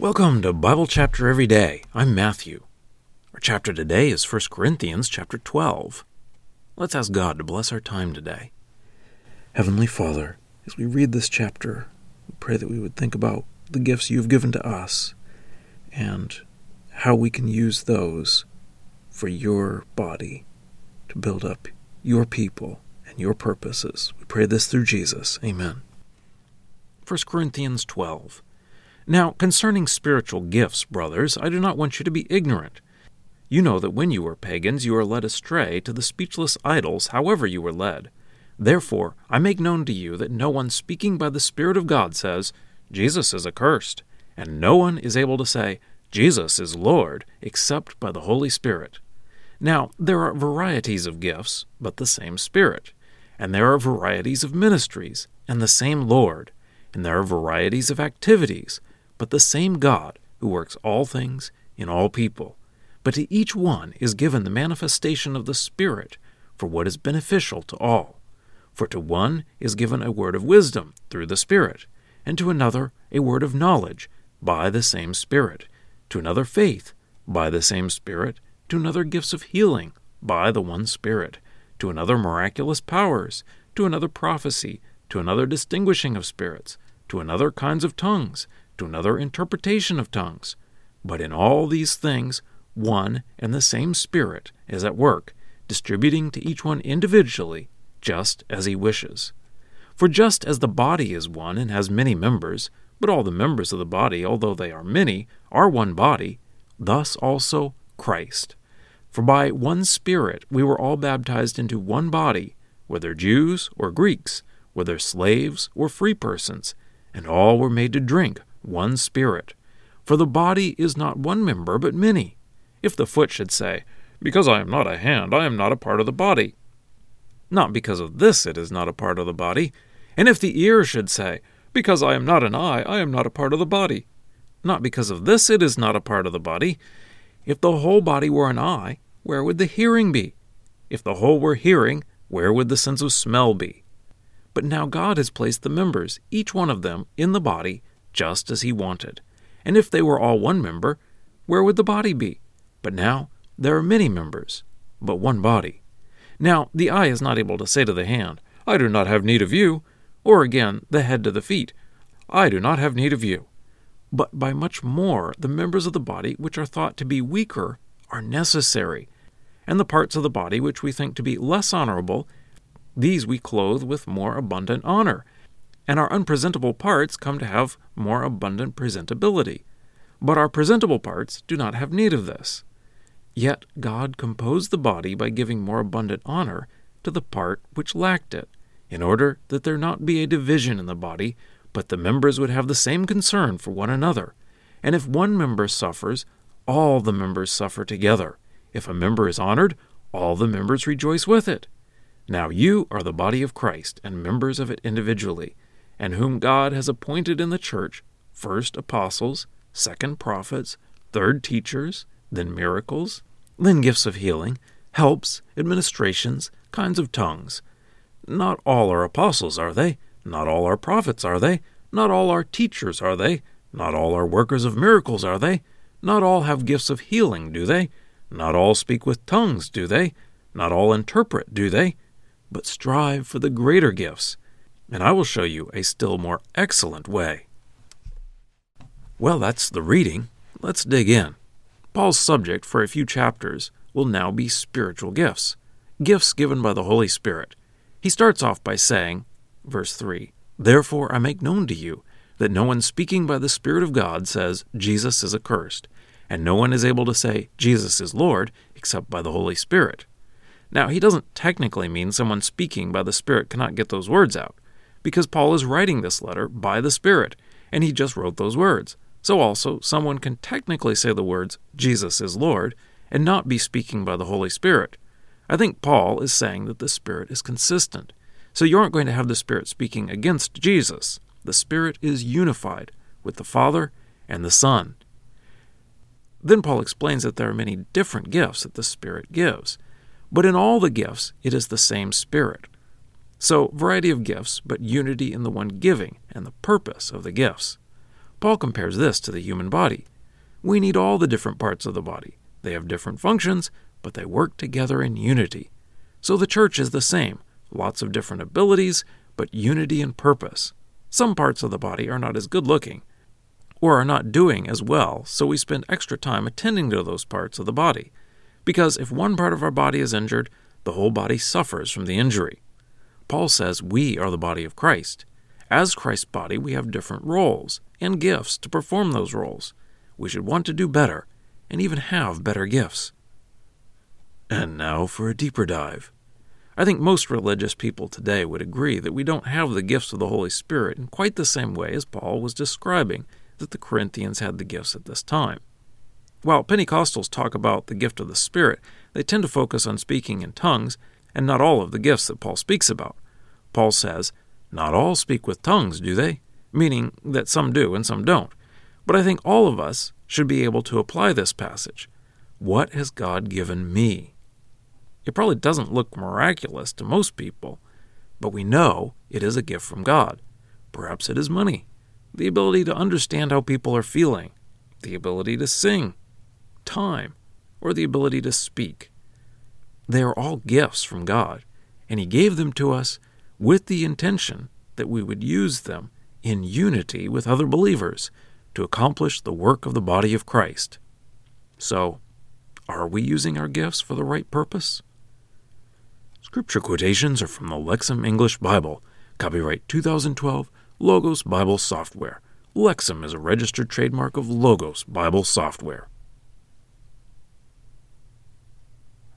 Welcome to Bible Chapter Every Day. I'm Matthew. Our chapter today is 1 Corinthians chapter 12. Let's ask God to bless our time today. Heavenly Father, as we read this chapter, we pray that we would think about the gifts you've given to us and how we can use those for your body to build up your people and your purposes. We pray this through Jesus. Amen. 1 Corinthians 12. Now, concerning spiritual gifts, brothers, I do not want you to be ignorant. You know that when you were pagans, you were led astray to the speechless idols, however you were led. Therefore, I make known to you that no one speaking by the Spirit of God says, Jesus is accursed, and no one is able to say, Jesus is Lord, except by the Holy Spirit. Now, there are varieties of gifts, but the same Spirit. And there are varieties of ministries, and the same Lord. And there are varieties of activities, but the same God who works all things in all people. But to each one is given the manifestation of the Spirit for what is beneficial to all. For to one is given a word of wisdom through the Spirit, and to another a word of knowledge by the same Spirit, to another faith by the same Spirit, to another gifts of healing by the one Spirit, to another miraculous powers, to another prophecy, to another distinguishing of spirits, to another kinds of tongues to another interpretation of tongues. But in all these things, one and the same Spirit is at work, distributing to each one individually, just as he wishes. For just as the body is one and has many members, but all the members of the body, although they are many, are one body, thus also Christ. For by one Spirit we were all baptized into one body, whether Jews or Greeks, whether slaves or free persons, and all were made to drink one Spirit. For the body is not one member, but many. If the foot should say, Because I am not a hand, I am not a part of the body. Not because of this it is not a part of the body. And if the ear should say, Because I am not an eye, I am not a part of the body. Not because of this it is not a part of the body. If the whole body were an eye, where would the hearing be? If the whole were hearing, where would the sense of smell be? But now God has placed the members, each one of them, in the body just as he wanted. And if they were all one member, where would the body be? But now there are many members, but one body. Now the eye is not able to say to the hand, I do not have need of you, or again the head to the feet, I do not have need of you. But by much more the members of the body which are thought to be weaker are necessary, and the parts of the body which we think to be less honorable, these we clothe with more abundant honor and our unpresentable parts come to have more abundant presentability. But our presentable parts do not have need of this. Yet God composed the body by giving more abundant honor to the part which lacked it, in order that there not be a division in the body, but the members would have the same concern for one another. And if one member suffers, all the members suffer together. If a member is honored, all the members rejoice with it. Now you are the body of Christ, and members of it individually and whom God has appointed in the church first apostles, second prophets, third teachers, then miracles, then gifts of healing, helps, administrations, kinds of tongues. Not all are apostles, are they? Not all are prophets, are they? Not all are teachers, are they? Not all are workers of miracles, are they? Not all have gifts of healing, do they? Not all speak with tongues, do they? Not all interpret, do they? But strive for the greater gifts and I will show you a still more excellent way. Well, that's the reading. Let's dig in. Paul's subject for a few chapters will now be spiritual gifts, gifts given by the Holy Spirit. He starts off by saying, verse 3 Therefore I make known to you that no one speaking by the Spirit of God says, Jesus is accursed, and no one is able to say, Jesus is Lord, except by the Holy Spirit. Now, he doesn't technically mean someone speaking by the Spirit cannot get those words out because Paul is writing this letter by the Spirit, and he just wrote those words. So also, someone can technically say the words, Jesus is Lord, and not be speaking by the Holy Spirit. I think Paul is saying that the Spirit is consistent. So you aren't going to have the Spirit speaking against Jesus. The Spirit is unified with the Father and the Son. Then Paul explains that there are many different gifts that the Spirit gives. But in all the gifts, it is the same Spirit. So, variety of gifts, but unity in the one giving and the purpose of the gifts. Paul compares this to the human body. We need all the different parts of the body. They have different functions, but they work together in unity. So the church is the same lots of different abilities, but unity and purpose. Some parts of the body are not as good looking, or are not doing as well, so we spend extra time attending to those parts of the body. Because if one part of our body is injured, the whole body suffers from the injury. Paul says we are the body of Christ. As Christ's body, we have different roles and gifts to perform those roles. We should want to do better and even have better gifts. And now for a deeper dive. I think most religious people today would agree that we don't have the gifts of the Holy Spirit in quite the same way as Paul was describing that the Corinthians had the gifts at this time. While Pentecostals talk about the gift of the Spirit, they tend to focus on speaking in tongues and not all of the gifts that Paul speaks about. Paul says, Not all speak with tongues, do they? Meaning that some do and some don't. But I think all of us should be able to apply this passage. What has God given me? It probably doesn't look miraculous to most people, but we know it is a gift from God. Perhaps it is money, the ability to understand how people are feeling, the ability to sing, time, or the ability to speak. They are all gifts from God, and He gave them to us with the intention that we would use them in unity with other believers to accomplish the work of the body of Christ. So, are we using our gifts for the right purpose? Scripture quotations are from the Lexham English Bible, copyright 2012, Logos Bible Software. Lexham is a registered trademark of Logos Bible Software.